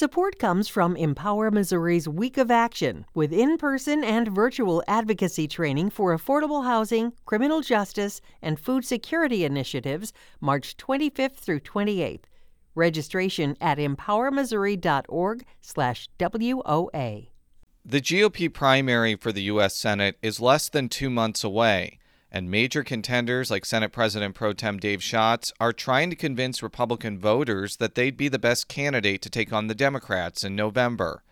Support comes from Empower Missouri's Week of Action, with in person and virtual advocacy training for affordable housing, criminal justice, and food security initiatives, March 25th through 28th. Registration at empowermissouri.org/WOA. The GOP primary for the U.S. Senate is less than two months away and major contenders like Senate President Pro Tem Dave Schatz are trying to convince Republican voters that they'd be the best candidate to take on the Democrats in November.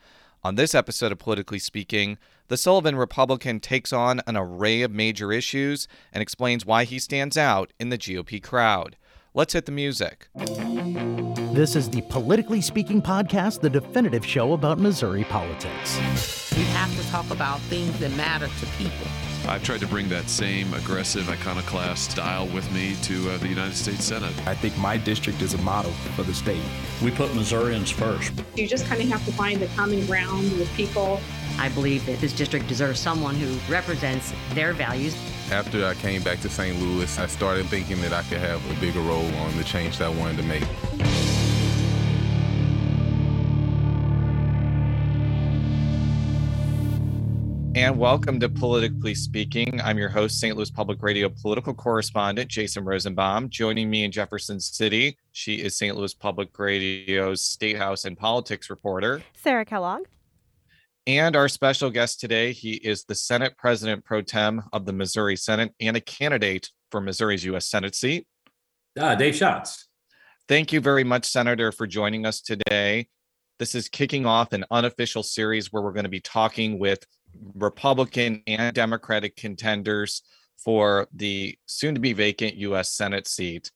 On this episode of Politically Speaking, the Sullivan Republican takes on an array of major issues and explains why he stands out in the GOP crowd. Let's hit the music. This is the Politically Speaking podcast, the definitive show about Missouri politics. We have to talk about things that matter to people. I've tried to bring that same aggressive iconoclast style with me to uh, the United States Senate. I think my district is a model for the state. We put Missourians first. You just kind of have to find the common ground with people. I believe that this district deserves someone who represents their values. After I came back to St. Louis, I started thinking that I could have a bigger role on the change that I wanted to make. And welcome to Politically Speaking. I'm your host, St. Louis Public Radio political correspondent Jason Rosenbaum. Joining me in Jefferson City, she is St. Louis Public Radio's State House and Politics reporter, Sarah Kellogg. And our special guest today, he is the Senate President Pro Tem of the Missouri Senate and a candidate for Missouri's U.S. Senate seat. Uh, Dave Schatz. Thank you very much, Senator, for joining us today. This is kicking off an unofficial series where we're going to be talking with Republican and Democratic contenders for the soon to be vacant U.S. Senate seat.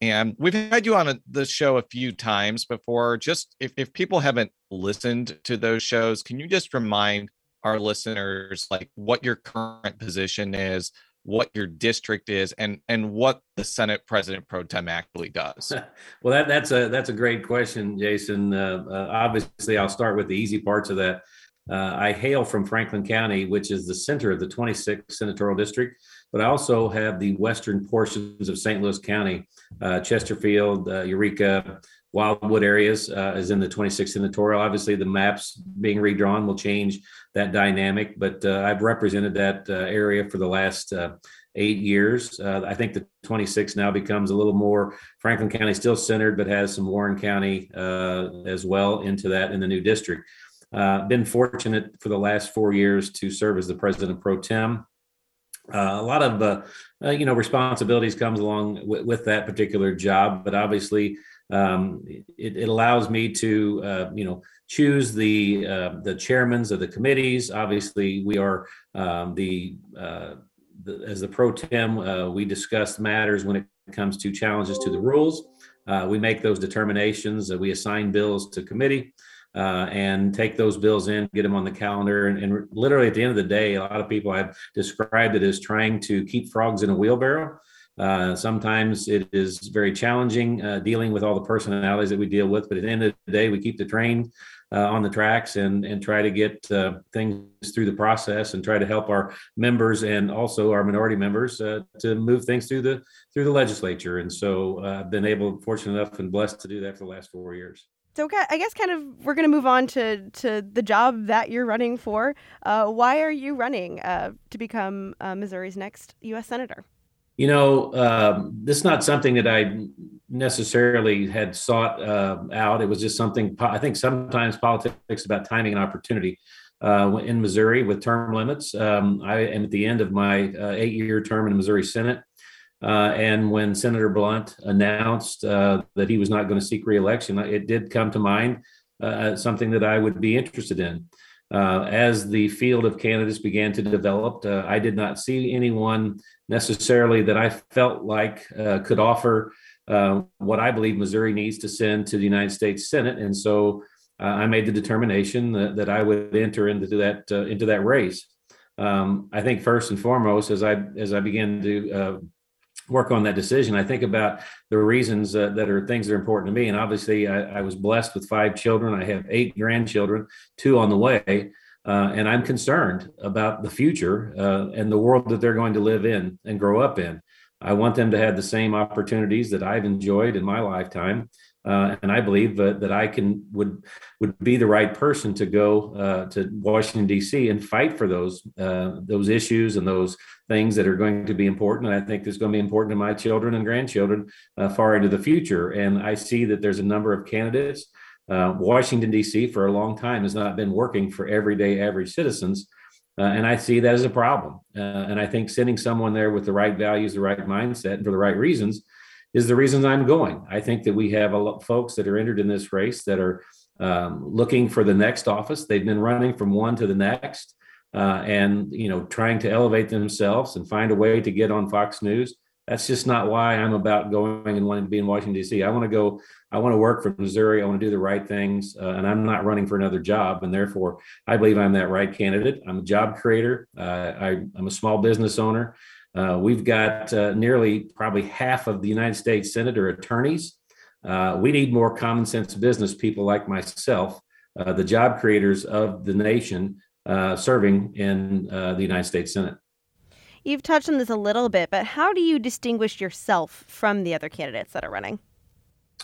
And we've had you on the show a few times before. Just if, if people haven't listened to those shows, can you just remind our listeners like what your current position is, what your district is, and and what the Senate President Pro Tem actually does? well, that that's a that's a great question, Jason. Uh, uh, obviously, I'll start with the easy parts of that. Uh, I hail from Franklin County, which is the center of the 26th senatorial district, but I also have the western portions of St. Louis County, uh, Chesterfield, uh, Eureka, Wildwood areas uh, is in the 26th senatorial. Obviously, the maps being redrawn will change that dynamic, but uh, I've represented that uh, area for the last eight years. I think the 26 now becomes a little more Franklin County still centered, but has some Warren County as well into that in the new district. Uh, been fortunate for the last four years to serve as the president pro tem. Uh, a lot of uh, uh you know responsibilities comes along w- with that particular job, but obviously um, it, it, allows me to uh, you know choose the uh, the chairmans of the committees. Obviously, we are um, the, the, as the pro tem we discuss matters when it comes to challenges to the rules. we make those determinations. we assign bills to committee uh, and take those bills in, get them on the calendar. And, and, literally at the end of the day, a lot of people have described it as trying to keep frogs in a wheelbarrow. Uh, sometimes it is very challenging uh, dealing with all the personalities that we deal with, but at the end of the day, we keep the train uh, on the tracks and and try to get uh, things through the process and try to help our members and also our minority members uh, to move things through the through the legislature. And so I've been able, fortunate enough, and blessed to do that for the last four years. So I guess kind of we're going to move on to to the job that you're running for. Uh, why are you running uh, to become uh, Missouri's next U.S. senator? You know, um, this is not something that I necessarily had sought uh, out. It was just something I think sometimes politics about timing and opportunity. Uh, in Missouri with term limits, um, I am at the end of my uh, eight-year term in the Missouri Senate. Uh, and when Senator Blunt announced uh, that he was not going to seek reelection, it did come to mind uh, something that I would be interested in. Uh, as the field of candidates began to develop, uh, I did not see anyone necessarily that I felt like uh, could offer what I believe Missouri needs to send to the United States Senate, and so I made the determination that, that, I would enter into that into that race. Um, I think first and foremost, as I as I began to work on that decision. I think about the reasons uh, that are things that are important to me. And obviously, I, I, was blessed with five children. I have eight grandchildren, two on the way. Uh, and I'm concerned about the future uh, and the world that they're going to live in and grow up in. I want them to have the same opportunities that I've enjoyed in my lifetime. Uh, and I believe that, that I can would would be the right person to go uh, to Washington D.C. and fight for those uh, those issues and those things that are going to be important. And I think it's going to be important to my children and grandchildren uh, far into the future. And I see that there's a number of candidates. Uh, Washington D.C. for a long time has not been working for everyday average citizens. Uh, and I see that as a problem. and I think sending someone there with the right values, the right mindset, and for the right reasons is the reason I'm going. I think that we have a lot of folks that are entered in this race that are um, looking for the next office. They've been running from one to the next, uh, and you know, trying to elevate themselves and find a way to get on Fox News. That's just not why I'm about going and wanting to be in Washington D.C. I want to go. I want to work for Missouri. I want to do the right things, uh, and I'm not running for another job. And therefore, I believe I'm that right candidate. I'm a job creator. Uh, I, I'm a small business owner. Uh, we've got uh, nearly probably half of the United States senator attorneys. Uh, we need more common sense business people like myself, uh, the job creators of the nation, uh, serving in uh, the United States Senate. You've touched on this a little bit, but how do you distinguish yourself from the other candidates that are running?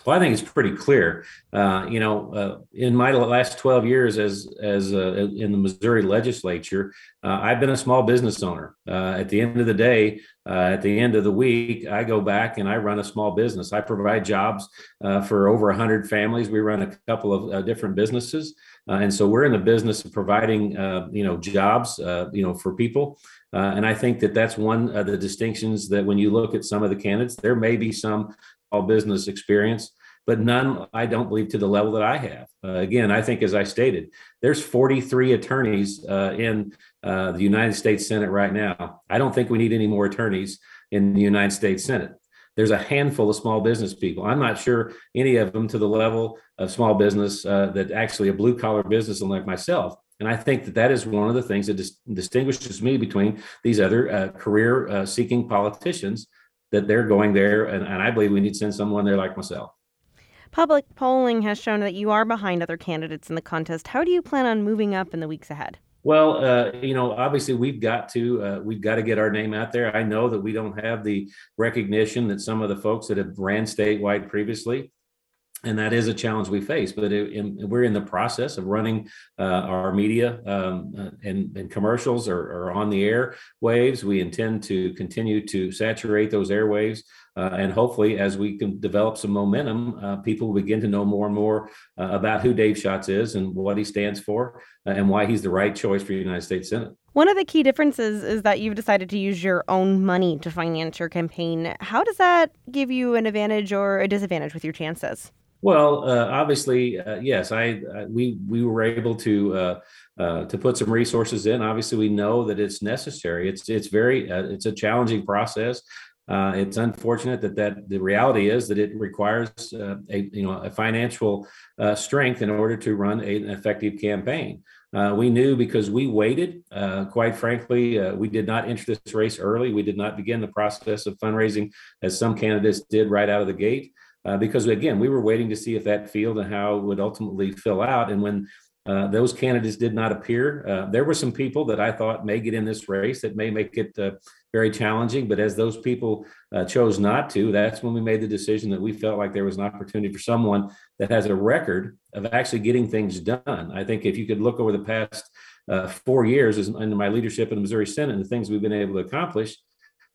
Well, I think it's pretty clear. Uh, you know, uh, in my last 12 years as as uh, in the Missouri legislature, uh, I've been a small business owner. Uh, at the end of the day, uh, at the end of the week, I go back and I run a small business. I provide jobs for over 100 families. We run a couple of different businesses, and so we're in the business of providing, you know, jobs, you know, for people. and I think that that's one of the distinctions that when you look at some of the candidates, there may be some business experience, but none, I don't believe, to the level that I have. Uh, again, I think, as I stated, there's 43 attorneys uh, in uh, the United States Senate right now. I don't think we need any more attorneys in the United States Senate. There's a handful of small business people. I'm not sure any of them to the level of small business uh, that actually a blue collar business like myself. And I think that that is one of the things that dis- distinguishes me between these other uh, career uh, seeking politicians that they're going there, and, and I believe we need to send someone there like myself. Public polling has shown that you are behind other candidates in the contest. How do you plan on moving up in the weeks ahead? Well, uh, you know, obviously we've got to uh, we've got to get our name out there. I know that we don't have the recognition that some of the folks that have ran statewide previously and that is a challenge we face. But it, in, we're in the process of running uh, our media um, uh, and, and, commercials are, are, on the air waves. We intend to continue to saturate those airwaves. Uh, and hopefully, as we can develop some momentum, uh, people begin to know more and more uh, about who Dave Schatz is and what he stands for and why he's the right choice for the United States Senate. One of the key differences is that you've decided to use your own money to finance your campaign. How does that give you an advantage or a disadvantage with your chances? Well, uh, obviously, uh, yes. I, uh, we we were able to uh, uh, to put some resources in. Obviously, we know that it's necessary. It's it's very uh, it's a challenging process. it's unfortunate that that the reality is that it requires a you know a financial strength in order to run a, an effective campaign. we knew because we waited. quite frankly, we did not enter this race early. We did not begin the process of fundraising as some candidates did right out of the gate uh, because again, we were waiting to see if that field and how it would ultimately fill out. And when uh, those candidates did not appear, uh, there were some people that I thought may get in this race that may make it uh, very challenging. But as those people uh, chose not to, that's when we made the decision that we felt like there was an opportunity for someone that has a record of actually getting things done. I think if you could look over the past uh, four years under my leadership in the Missouri Senate and the things we've been able to accomplish,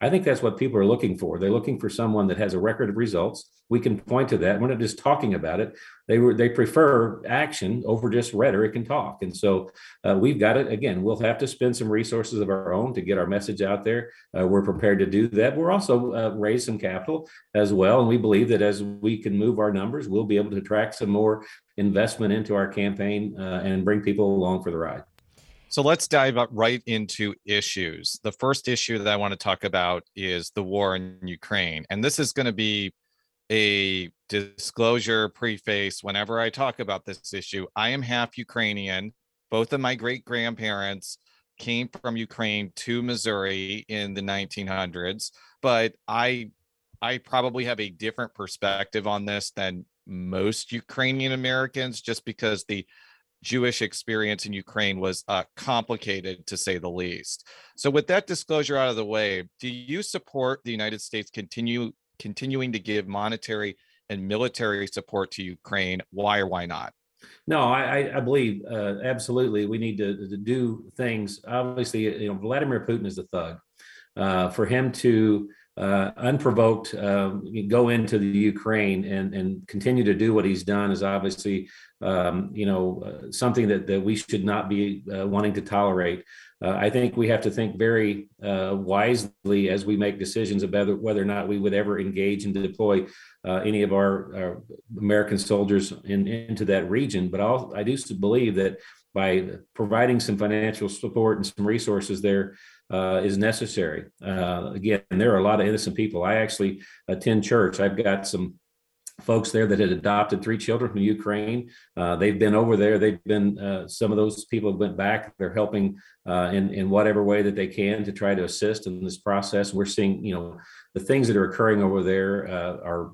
I think that's what people are looking for. They're looking for someone that has a record of results. We can point to that. We're not just talking about it. They were they prefer action over just rhetoric and talk. And so uh, we've got it. Again, we'll have to spend some resources of our own to get our message out there. Uh, we're prepared to do that. We're also uh, raise some capital as well, and we believe that as we can move our numbers, we'll be able to attract some more investment into our campaign uh, and bring people along for the ride. So let's dive right into issues. The first issue that I want to talk about is the war in Ukraine. And this is going to be a disclosure preface whenever I talk about this issue. I am half Ukrainian. Both of my great grandparents came from Ukraine to Missouri in the 1900s, but I I probably have a different perspective on this than most Ukrainian Americans just because the Jewish experience in Ukraine was uh, complicated to say the least. So, with that disclosure out of the way, do you support the United States continue continuing to give monetary and military support to Ukraine. Why or why not? No, I, I believe uh, absolutely we need to, to, do things. Obviously, you know, Vladimir Putin is a thug. Uh, for him to uh, unprovoked um, go into the Ukraine and and continue to do what he's done is obviously um, you know uh, something that that we should not be uh, wanting to tolerate. Uh, I think we have to think very uh, wisely as we make decisions about whether or not we would ever engage and deploy uh, any of our, our, American soldiers in, into that region. But I'll, I do believe that by providing some financial support and some resources there, uh, is necessary. Uh, again, there are a lot of innocent people. I actually attend church. I've got some folks there that had adopted three children from Ukraine. Uh, they've been over there. They've been uh, some of those people have went back. They're helping uh, in in whatever way that they can to try to assist in this process. We're seeing, you know, the things that are occurring over there uh, are.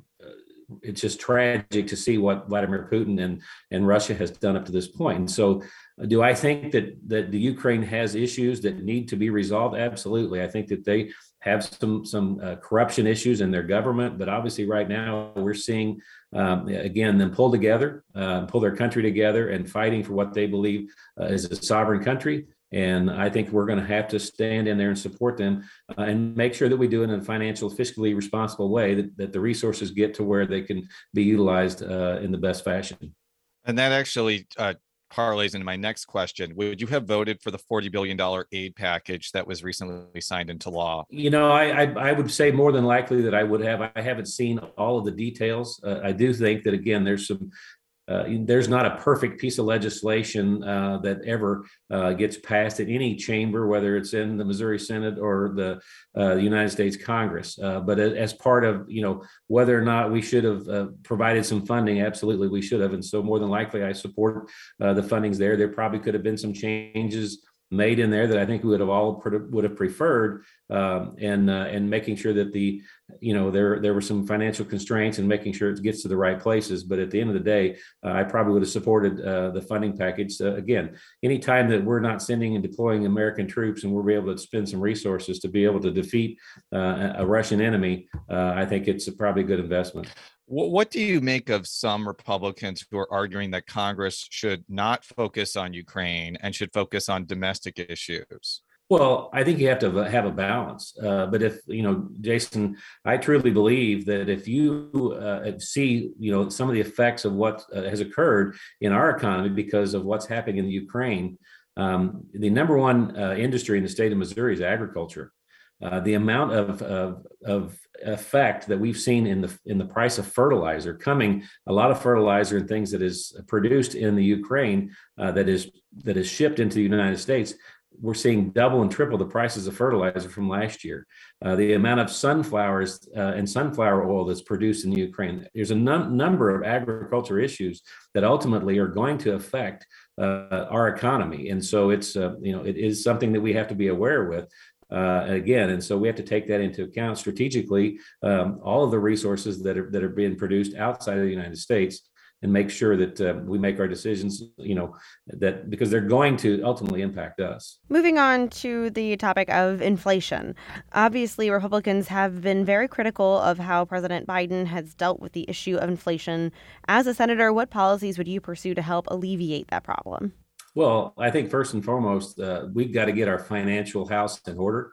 It's just tragic to see what Vladimir Putin and and Russia has done up to this point. And so, do I think that that the Ukraine has issues that need to be resolved? Absolutely. I think that they have some some uh, corruption issues in their government, but obviously right now we're seeing um, again them pull together, uh, pull their country together, and fighting for what they believe uh, is a sovereign country. And I think we're going to have to stand in there and support them uh, and make sure that we do it in a financial, fiscally responsible way, that, that the resources get to where they can be utilized uh, in the best fashion. And that actually uh, parlays into my next question. Would you have voted for the $40 billion aid package that was recently signed into law? You know, I, I, I would say more than likely that I would have. I haven't seen all of the details. Uh, I do think that, again, there's some uh, there's not a perfect piece of legislation uh, that ever uh, gets passed in any chamber, whether it's in the Missouri Senate or the, uh, United States Congress. Uh, but as part of you know whether or not we should have uh, provided some funding, absolutely we should have. And so more than likely, I support the fundings there. There probably could have been some changes made in there that I think we would have all would have preferred, um, and uh, and making sure that the you know there there were some financial constraints and making sure it gets to the right places. But at the end of the day, uh, I probably would have supported uh, the funding package. Uh, again, anytime that we're not sending and deploying American troops and we're able to spend some resources to be able to defeat uh, a Russian enemy, uh, I think it's probably a good investment. What do you make of some Republicans who are arguing that Congress should not focus on Ukraine and should focus on domestic issues? Well, I think you have to have a balance. Uh, but if you know, Jason, I truly believe that if you uh, see, you know, some of the effects of what uh, has occurred in our economy because of what's happening in the Ukraine, um, the number one uh, industry in the state of Missouri is agriculture. Uh, the amount of, of, of effect that we've seen in the in the price of fertilizer coming a lot of fertilizer and things that is produced in the Ukraine uh, that is that is shipped into the United States we're seeing double and triple the prices of fertilizer from last year. Uh, the amount of sunflowers uh, and sunflower oil that's produced in the Ukraine. There's a num- number of agriculture issues that ultimately are going to affect uh, our economy, and so it's uh, you know it is something that we have to be aware with uh, again. And so we have to take that into account strategically. Um, all of the resources that are that are being produced outside of the United States, and make sure that uh, we make our decisions. You know that because they're going to ultimately impact us. Moving on to the topic of inflation. Obviously, Republicans have been very critical of how President Biden has dealt with the issue of inflation. As a senator, what policies would you pursue to help alleviate that problem? Well, I think first and foremost, uh, we've got to get our financial house in order.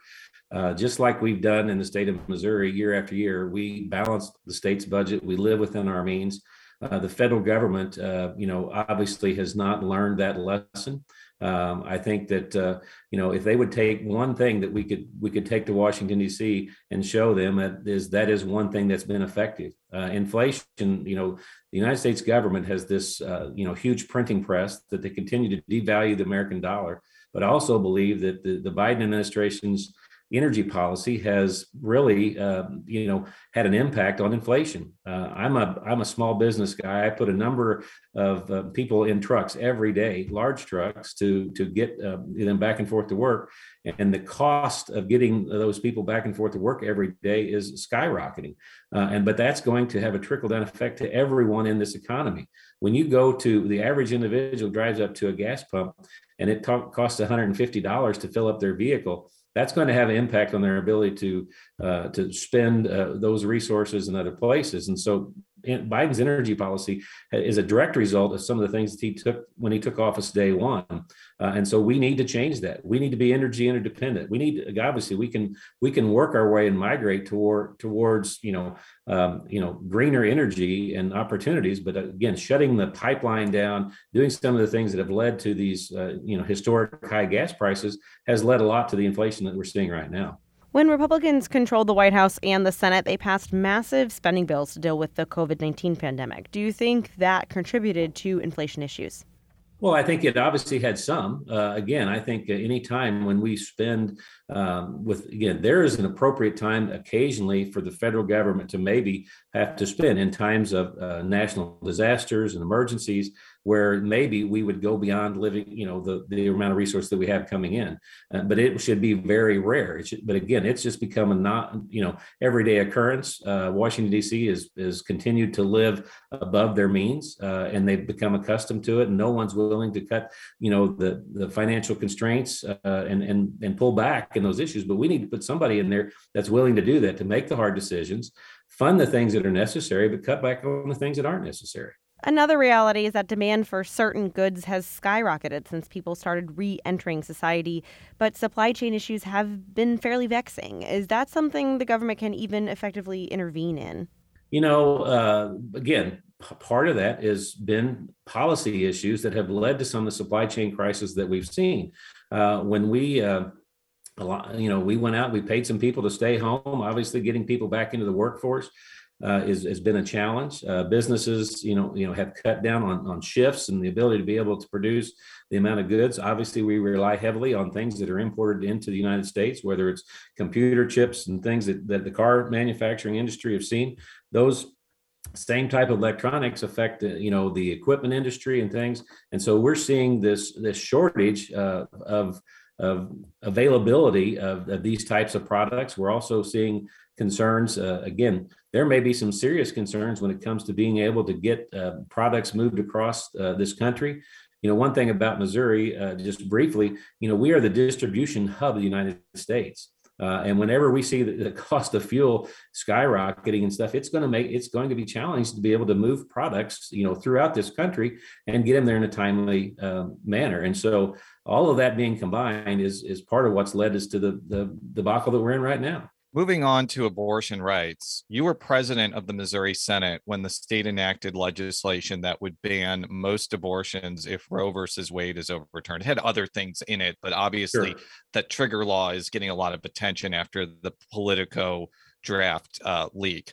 Uh, just like we've done in the state of Missouri year after year, we balance the state's budget. We live within our means. Uh, the federal government, uh, you know, obviously has not learned that lesson. Um, I think that uh, you know if they would take one thing that we could we could take to Washington D.C. and show them that is that is one thing that's been effective. Uh, inflation, you know, the United States government has this uh, you know huge printing press that they continue to devalue the American dollar. But I also believe that the, the Biden administration's energy policy has really, uh, you know, had an impact on inflation. Uh, I'm a I'm a small business guy. I put a number of uh, people in trucks every day, large trucks, to to get uh, them back and forth to work. And the cost of getting those people back and forth to work every day is skyrocketing. Uh, and but that's going to have a trickle down effect to everyone in this economy. When you go to the average individual drives up to a gas pump, and it t- costs $150 to fill up their vehicle that's going to have an impact on their ability to uh, to spend uh, those resources in other places. And so Biden's energy policy is a direct result of some of the things that he took when he took office day one. Uh, and so we need to change that. We need to be energy interdependent. We need obviously we can we can work our way and migrate toward towards you know um, you know greener energy and opportunities. But again, shutting the pipeline down, doing some of the things that have led to these uh, you know historic high gas prices has led a lot to the inflation that we're seeing right now. When Republicans controlled the White House and the Senate, they passed massive spending bills to deal with the COVID 19 pandemic. Do you think that contributed to inflation issues? Well, I think it obviously had some. Uh, again, I think any time when we spend um, with, again, there is an appropriate time occasionally for the federal government to maybe have to spend in times of uh, national disasters and emergencies where maybe we would go beyond living, you know, the, the amount of resource that we have coming in. Uh, but it should be very rare. Should, but again, it's just become a not, you know, everyday occurrence. Uh, Washington D.C. is is continued to live above their means, uh, and they've become accustomed to it. And no one's willing to cut, you know, the the financial constraints uh, and and and pull back in those issues. But we need to put somebody in there that's willing to do that to make the hard decisions, fund the things that are necessary, but cut back on the things that aren't necessary. Another reality is that demand for certain goods has skyrocketed since people started re entering society, but supply chain issues have been fairly vexing. Is that something the government can even effectively intervene in? You know, uh, again, part of that has been policy issues that have led to some of the supply chain crisis that we've seen. Uh, when we uh, a lot, you know, we went out, we paid some people to stay home, obviously getting people back into the workforce uh, is, has been a challenge. Uh, businesses, you know, you know, have cut down on, on shifts and the ability to be able to produce the amount of goods. Obviously, we rely heavily on things that are imported into the United States, whether it's computer chips and things that, that the car manufacturing industry have seen. Those same type of electronics affect you know the equipment industry and things and so we're seeing this this shortage uh, of of availability of, of, these types of products we're also seeing concerns uh, again there may be some serious concerns when it comes to being able to get uh, products moved across uh, this country. You know, one thing about Missouri, uh, just briefly, you know, we are the distribution hub of the United States. Uh, and whenever we see the, the, cost of fuel skyrocketing and stuff, it's going to make it's going to be challenged to be able to move products, you know, throughout this country and get them there in a timely uh, manner. And so, all of that being combined is is part of what's led us to the the debacle that we're in right now. Moving on to abortion rights, you were president of the Missouri Senate when the state enacted legislation that would ban most abortions if Roe versus Wade is overturned. It had other things in it, but obviously sure. that trigger law is getting a lot of attention after the Politico draft uh, leak.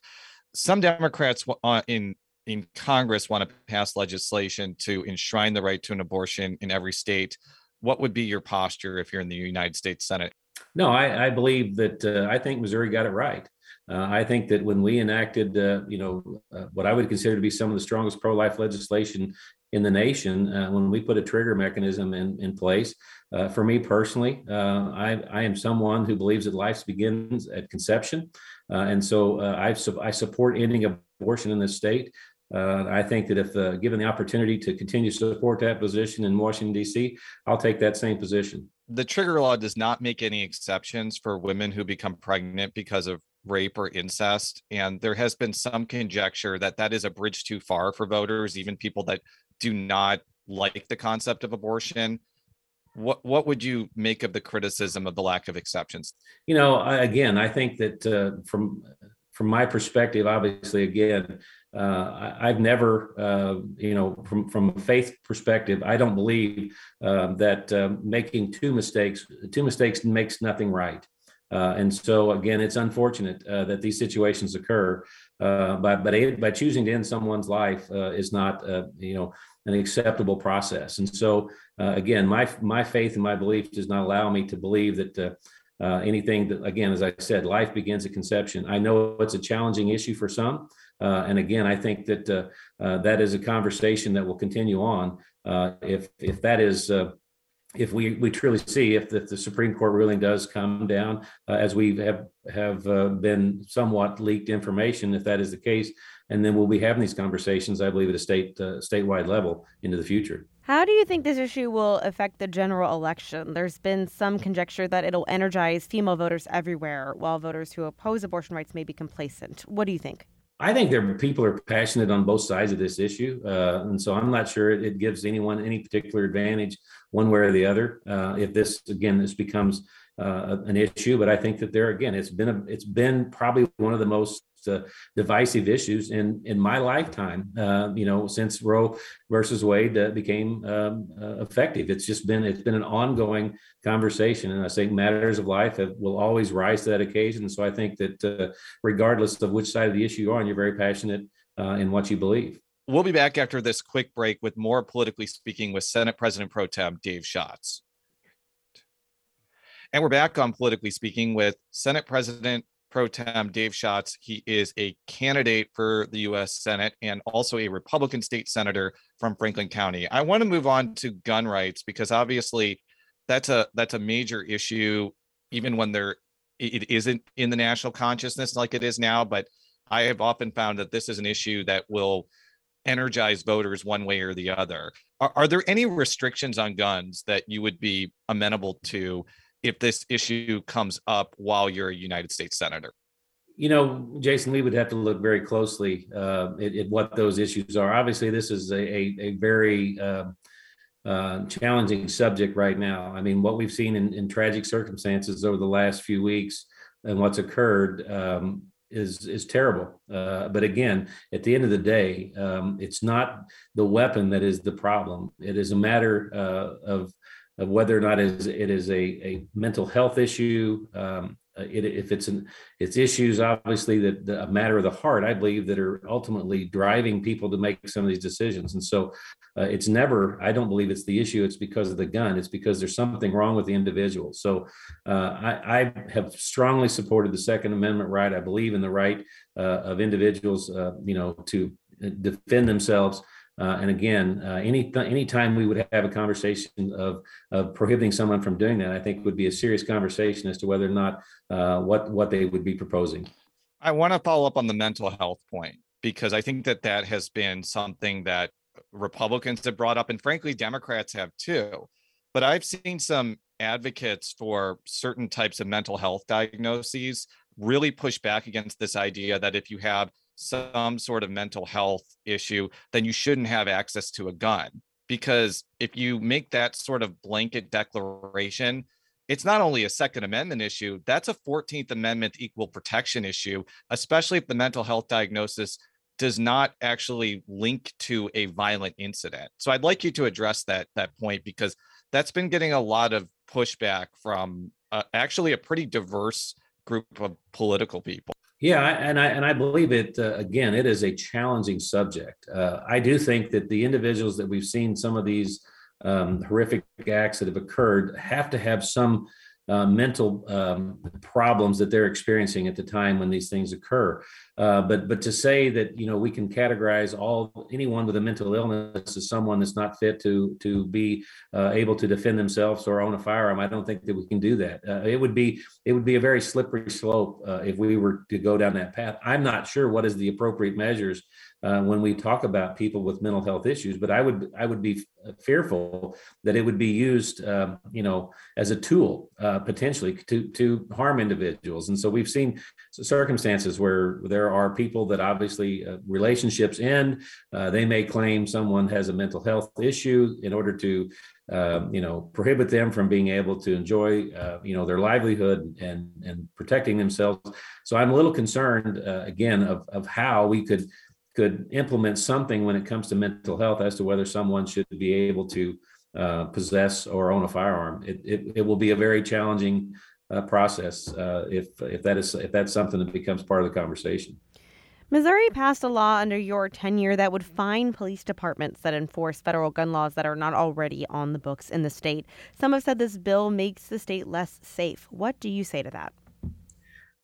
Some Democrats uh, in in Congress want to pass legislation to enshrine the right to an abortion in every state. What would be your posture if you're in the United States Senate? No, I, I believe that uh, I think Missouri got it right. Uh, I think that when we enacted, uh, you know, uh, what I would consider to be some of the strongest pro-life legislation in the nation, uh, when we put a trigger mechanism in in place, uh, for me personally, I, I am someone who believes that life begins at conception, and so I I support ending abortion in this state. Uh, I think that if uh, given the opportunity to continue to support that position in Washington, D.C., I'll take that same position. The trigger law does not make any exceptions for women who become pregnant because of rape or incest. And there has been some conjecture that that is a bridge too far for voters, even people that do not like the concept of abortion. What what would you make of the criticism of the lack of exceptions? You know, I, again, I think that uh, from from my perspective, obviously, again, uh, I, have never, uh, you know, from from a faith perspective, I don't believe uh, that um, making two mistakes, two mistakes makes nothing right. Uh, and so again, it's unfortunate uh, that these situations occur. Uh, but but by choosing to end someone's life is not, you know, an acceptable process. And so again, my my faith and my belief does not allow me to believe that. Uh, anything that again as i said life begins at conception i know it's a challenging issue for some uh, and again, I think that uh, uh, that is a conversation that will continue on. if if that is if we, we truly see if the, the Supreme Court ruling does come down, uh, as we have have uh, been somewhat leaked information, if that is the case, and then we'll be having these conversations, I believe, at a state uh, statewide level into the future. How do you think this issue will affect the general election? There's been some conjecture that it'll energize female voters everywhere, while voters who oppose abortion rights may be complacent. What do you think? I think there people are passionate on both sides of this issue, uh, and so I'm not sure it, it, gives anyone any particular advantage one way or the other. Uh, if this again this becomes uh, an issue, but I think that there again it's been a, it's been probably one of the most uh, divisive issues in in my lifetime. Uh, you know, since Roe versus Wade uh, became um, uh, effective, it's just been it's been an ongoing conversation, and I think matters of life have, will always rise to that occasion. So I think that uh, regardless of which side of the issue you're on, you're very passionate uh, in what you believe. We'll be back after this quick break with more politically speaking with Senate President Pro Tem Dave Schatz. And we're back on politically speaking with Senate President Pro Tem Dave Schatz. He is a candidate for the U.S. Senate and also a Republican state senator from Franklin County. I want to move on to gun rights because obviously that's a that's a major issue, even when there it isn't in the national consciousness like it is now. But I have often found that this is an issue that will energize voters one way or the other. Are, are there any restrictions on guns that you would be amenable to if this issue comes up while you're a United States senator? You know, Jason, we would have to look very closely uh, at, at, what those issues are. Obviously, this is a, a, a very uh, uh, challenging subject right now. I mean, what we've seen in, in, tragic circumstances over the last few weeks and what's occurred um, is is terrible. Uh, but again, at the end of the day, um, it's not the weapon that is the problem. It is a matter uh, of of whether or not it is, a, a mental health issue. Um, it, if it's an it's issues obviously that, that, a matter of the heart, I believe that are ultimately driving people to make some of these decisions. And so uh, it's never I don't believe it's the issue. It's because of the gun. It's because there's something wrong with the individual. So uh, I, I, have strongly supported the Second Amendment right. I believe in the right uh, of individuals, uh, you know, to defend themselves. Uh, and again, uh, any any time we would have a conversation of of prohibiting someone from doing that, I think would be a serious conversation as to whether or not uh, what what they would be proposing. I want to follow up on the mental health point because I think that that has been something that Republicans have brought up, and frankly, Democrats have too. But I've seen some advocates for certain types of mental health diagnoses really push back against this idea that if you have some sort of mental health issue, then you shouldn't have access to a gun. Because if you make that sort of blanket declaration, it's not only a Second Amendment issue, that's a 14th Amendment equal protection issue, especially if the mental health diagnosis does not actually link to a violent incident. So I'd like you to address that that point because that's been getting a lot of pushback from uh, actually a pretty diverse group of political people. Yeah, and I and I believe it. Uh, again, it is a challenging subject. Uh, I do think that the individuals that we've seen some of these um, horrific acts that have occurred have to have some uh, mental um, problems that they're experiencing at the time when these things occur. Uh, but but to say that you know we can categorize all anyone with a mental illness as someone that's not fit to to be uh, able to defend themselves or own a firearm, I don't think that we can do that. Uh, it would be it would be a very slippery slope uh, if we were to go down that path. I'm not sure what is the appropriate measures uh, when we talk about people with mental health issues. But I would I would be fearful that it would be used, uh, you know, as a tool uh, potentially to to harm individuals. And so we've seen circumstances where there are people that obviously uh, relationships end. Uh, they may claim someone has a mental health issue in order to. Um, you know, prohibit them from being able to enjoy, uh, you know, their livelihood and and protecting themselves. So I'm a little concerned, again, of of how we could could implement something when it comes to mental health as to whether someone should be able to uh, possess or own a firearm. It, it, it will be a very challenging uh, process uh, if if that is if that's something that becomes part of the conversation. Missouri passed a law under your tenure that would fine police departments that enforce federal gun laws that are not already on the books in the state. Some have said this bill makes the state less safe. What do you say to that?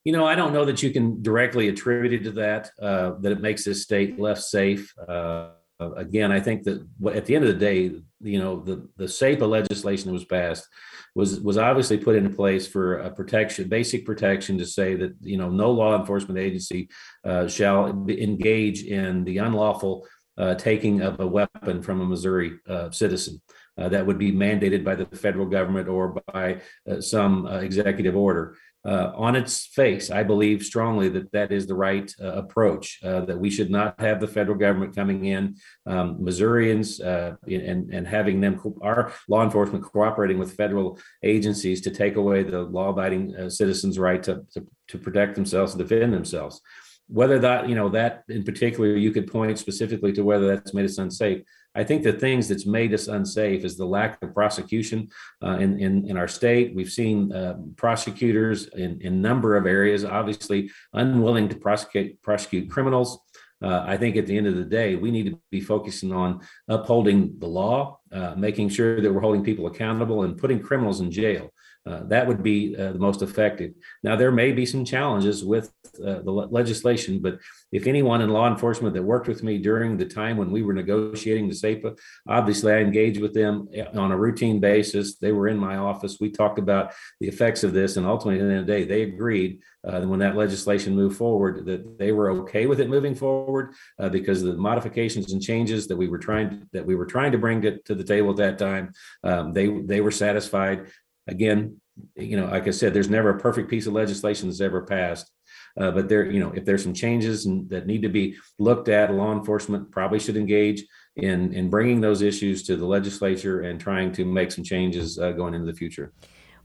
You know, I don't know that you can directly attribute it to that, uh, that it makes this state less safe. Uh, again, I think that at the end of the day, you know, the, the SAPA legislation that was passed was was obviously put into place for a protection, basic protection to say that, you know, no law enforcement agency uh, shall engage in the unlawful uh, taking of a weapon from a Missouri uh, citizen. Uh, that would be mandated by the federal government or by uh, some uh, executive order. Uh, on its face, I believe strongly that that is the right uh, approach. Uh, that we should not have the federal government coming in, um, Missourians, uh, and and having them our law enforcement cooperating with federal agencies to take away the law-abiding uh, citizens' right to, to to protect themselves and defend themselves. Whether that you know that in particular, you could point specifically to whether that's made us unsafe. I think the things that's made us unsafe is the lack of prosecution uh, in, in, in our state. We've seen uh, prosecutors in a number of areas, obviously unwilling to prosecute prosecute criminals. Uh, I think at the end of the day, we need to be focusing on upholding the law, uh, making sure that we're holding people accountable, and putting criminals in jail. Uh, that would be uh, the most effective. Now, there may be some challenges with uh, the le- legislation, but if anyone in law enforcement that worked with me during the time when we were negotiating the SAPA, obviously I engaged with them eh, on a routine basis. They were in my office. We talked about the effects of this, and ultimately, at the end of the day, they agreed uh, when that legislation moved forward that they were okay with it moving forward uh, because the modifications and changes that we were trying that we were trying to bring to, to the table at that time, um, they they were satisfied again, you know, like I said, there's never a perfect piece of legislation that's ever passed. Uh, but there, you know, if there's some changes that need to be looked at, law enforcement probably should engage in in bringing those issues to the legislature and trying to make some changes uh, going into the future.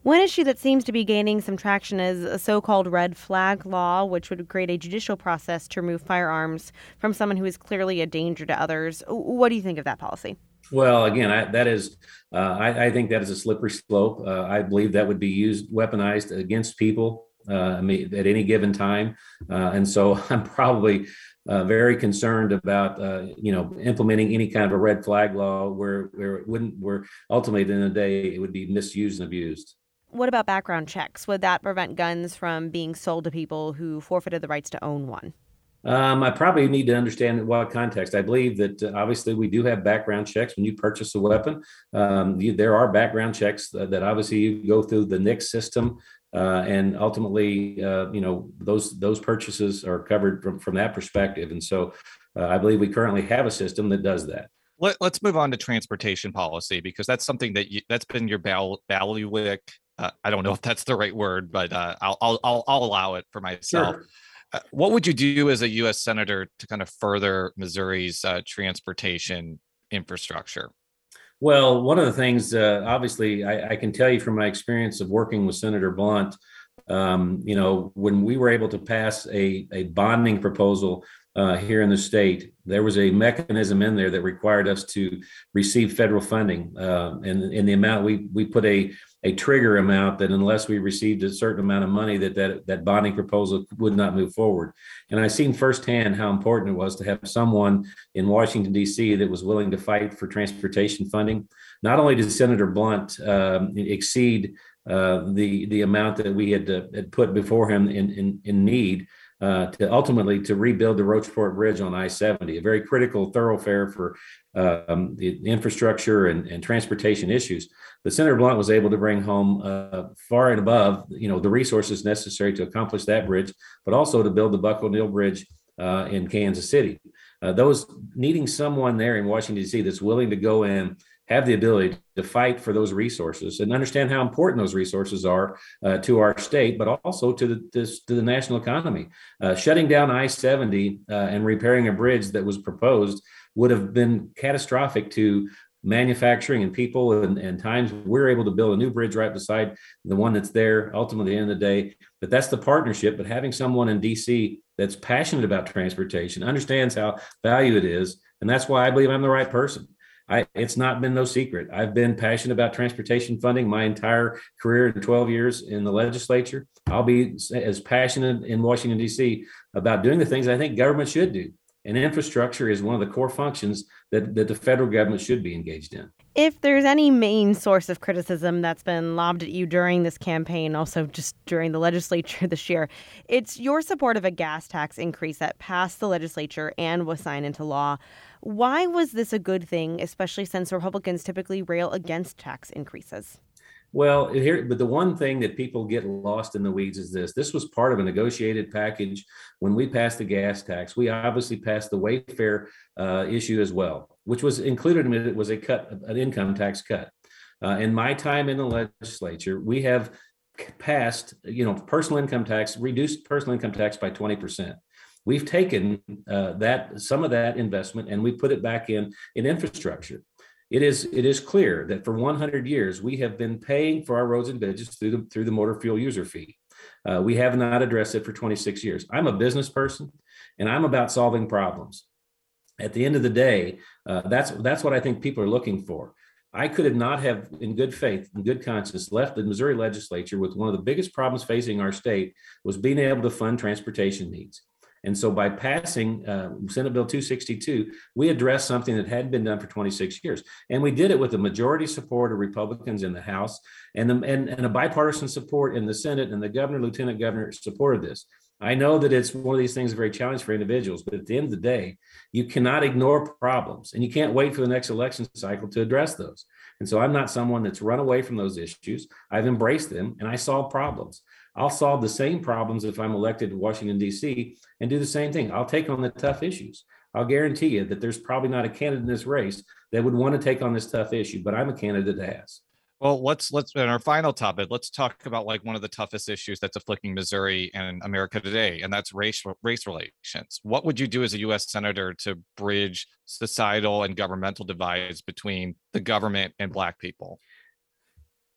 One issue that seems to be gaining some traction is a so called red flag law, which would create a judicial process to remove firearms from someone who is clearly a danger to others. What do you think of that policy? Well, again, I, that is, uh, I, I, think that is a slippery slope. Uh, I believe that would be used, weaponized against people uh, at any given time, uh, and so I'm probably uh, very concerned about, uh, you know, implementing any kind of a red flag law where where it wouldn't, where ultimately at the end of the day it would be misused and abused. What about background checks? Would that prevent guns from being sold to people who forfeited the rights to own one? Um, I probably need to understand what context. I believe that uh, obviously we do have background checks when you purchase a weapon. Um, you, there are background checks that, that, obviously you go through the NICS system, uh, and ultimately, uh, you know, those those purchases are covered from from that perspective. And so, uh, I believe we currently have a system that does that. Let, us move on to transportation policy because that's something that you, that's been your bailiwick. Uh, I don't know if that's the right word, but uh, I'll, I'll I'll I'll allow it for myself. Sure. Uh, what would you do as a U.S. senator to kind of further Missouri's uh, transportation infrastructure? Well, one of the things, uh, obviously, I, I, can tell you from my experience of working with Senator Blunt, um, you know, when we were able to pass a, a bonding proposal uh, here in the state, there was a mechanism in there that required us to receive federal funding, uh, and in the amount we we put a a trigger amount that unless we received a certain amount of money that that, that bonding proposal would not move forward. And i've seen firsthand how important it was to have someone in washington d.c that was willing to fight for transportation funding not only did senator blunt um, exceed uh, the the amount that we had, uh, had put before him in, in, in need uh, to ultimately to rebuild the Rocheport Bridge on I-70, a very critical thoroughfare for um, the infrastructure and, and, transportation issues. But Senator Blunt was able to bring home uh, far and above, you know, the resources necessary to accomplish that bridge, but also to build the Buck O'Neil Bridge uh, in Kansas City. Uh, those needing someone there in Washington D.C. that's willing to go in have the ability to fight for those resources and understand how important those resources are uh, to our state, but also to the, this, to the national economy. Uh, shutting down I 70 uh, and repairing a bridge that was proposed would have been catastrophic to manufacturing and people and, and times. We're able to build a new bridge right beside the one that's there ultimately at the end of the day. But that's the partnership but having someone in dc that's passionate about transportation understands how value it is and that's why i believe i'm the right person I, it's not been no secret. I've been passionate about transportation funding my entire career in 12 years in the legislature. I'll be as passionate in Washington, D.C. about doing the things I think government should do. And infrastructure is one of the core functions that, that the federal government should be engaged in. If there's any main source of criticism that's been lobbed at you during this campaign, also just during the legislature this year, it's your support of a gas tax increase that passed the legislature and was signed into law. Why was this a good thing, especially since Republicans typically rail against tax increases? Well, here, but the one thing that people get lost in the weeds is this: this was part of a negotiated package. When we passed the gas tax, we obviously passed the Wayfair uh, issue as well, which was included in it. It was a cut, an income tax cut. Uh, in my time in the legislature, we have passed, you know, personal income tax, reduced personal income tax by 20%. We've taken uh, that some of that investment and we put it back in in infrastructure. It is it is clear that for 100 years we have been paying for our roads and bridges through the through the motor fuel user fee. Uh, we have not addressed it for 26 years. I'm a business person, and I'm about solving problems. At the end of the day, uh, that's that's what I think people are looking for. I could have not have, in good faith and good conscience, left the Missouri legislature with one of the biggest problems facing our state was being able to fund transportation needs. And so by passing uh, Senate Bill 262, we addressed something that hadn't been done for 26 years. And we did it with a majority support of Republicans in the House and, the, and, and a bipartisan support in the Senate, and the governor, lieutenant governor supported this. I know that it's one of these things very challenging for individuals, but at the end of the day, you cannot ignore problems and you can't wait for the next election cycle to address those. And so I'm not someone that's run away from those issues. I've embraced them and I solve problems. I'll solve the same problems if I'm elected to Washington, D.C., and do the same thing. I'll take on the tough issues. I'll guarantee you that there's probably not a candidate in this race that would want to take on this tough issue, but I'm a candidate that has. Well, let's let's in our final topic, let's talk about like one of the toughest issues that's afflicting Missouri and America today, and that's race race relations. What would you do as a U.S. senator to bridge societal and governmental divides between the government and Black people?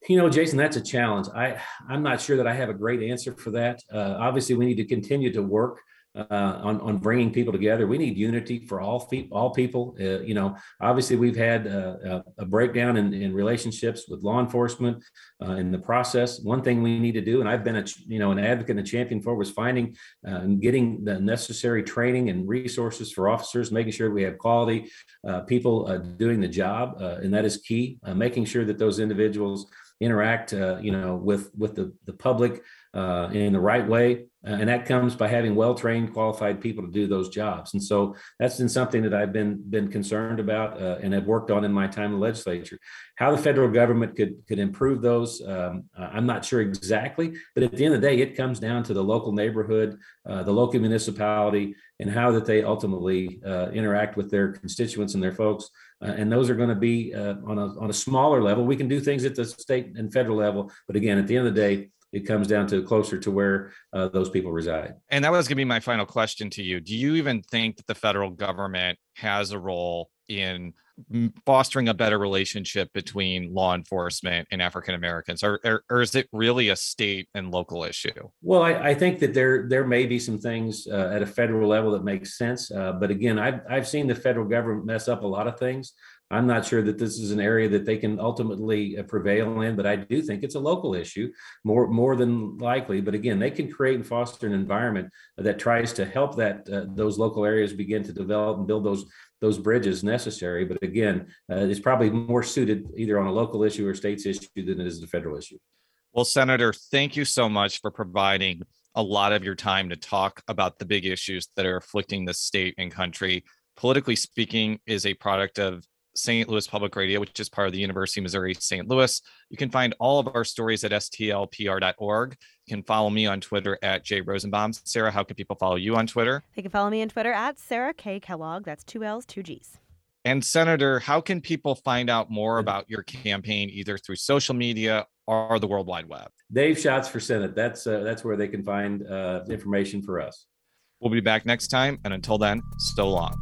You know, Jason, that's a challenge. I I'm not sure that I have a great answer for that. Uh, obviously, we need to continue to work uh, on on bringing people together. We need unity for all fe- all people. Uh, you know, obviously we've had uh, a breakdown in, in relationships with law enforcement uh, in the process. One thing we need to do, and I've been a you know an advocate and a champion for, was finding uh, and getting the necessary training and resources for officers, making sure we have quality uh, people doing the job, and that is key. making sure that those individuals interact, uh, you know, with with the the public uh, in the right way, uh, and that comes by having well trained, qualified people to do those jobs. And so that's been something that I've been been concerned about uh, and have worked on in my time in the legislature. How the federal government could could improve those, um, I'm not sure exactly, but at the end of the day, it comes down to the local neighborhood, uh, the local municipality, and how that they ultimately uh, interact with their constituents and their folks. Uh, and those are going to be uh, on a on a smaller level. We can do things at the state and federal level, but again, at the end of the day, it comes down to closer to where uh, those people reside. And that was going to be my final question to you. Do you even think that the federal government has a role in fostering a better relationship between law enforcement and African Americans, or, or, or, is it really a state and local issue? Well, I, I think that there there may be some things uh, at a federal level that make sense, uh, but again, I've I've seen the federal government mess up a lot of things. I'm not sure that this is an area that they can ultimately uh, prevail in, but I do think it's a local issue more more than likely. But again, they can create and foster an environment that tries to help that uh, those local areas begin to develop and build those those bridges necessary. But again, uh, it's probably more suited either on a local issue or state's issue than it is a federal issue. Well, Senator, thank you so much for providing a lot of your time to talk about the big issues that are afflicting the state and country. Politically speaking, is a product of St. Louis Public Radio, which is part of the University of Missouri St. Louis. You can find all of our stories at stlpr.org. You can follow me on Twitter at Jay Rosenbaum. Sarah, how can people follow you on Twitter? They can follow me on Twitter at Sarah K. Kellogg. That's two L's, two G's. And Senator, how can people find out more about your campaign either through social media or the World Wide Web? Dave Schatz for Senate. That's uh, that's where they can find uh, information for us. We'll be back next time, and until then, so long.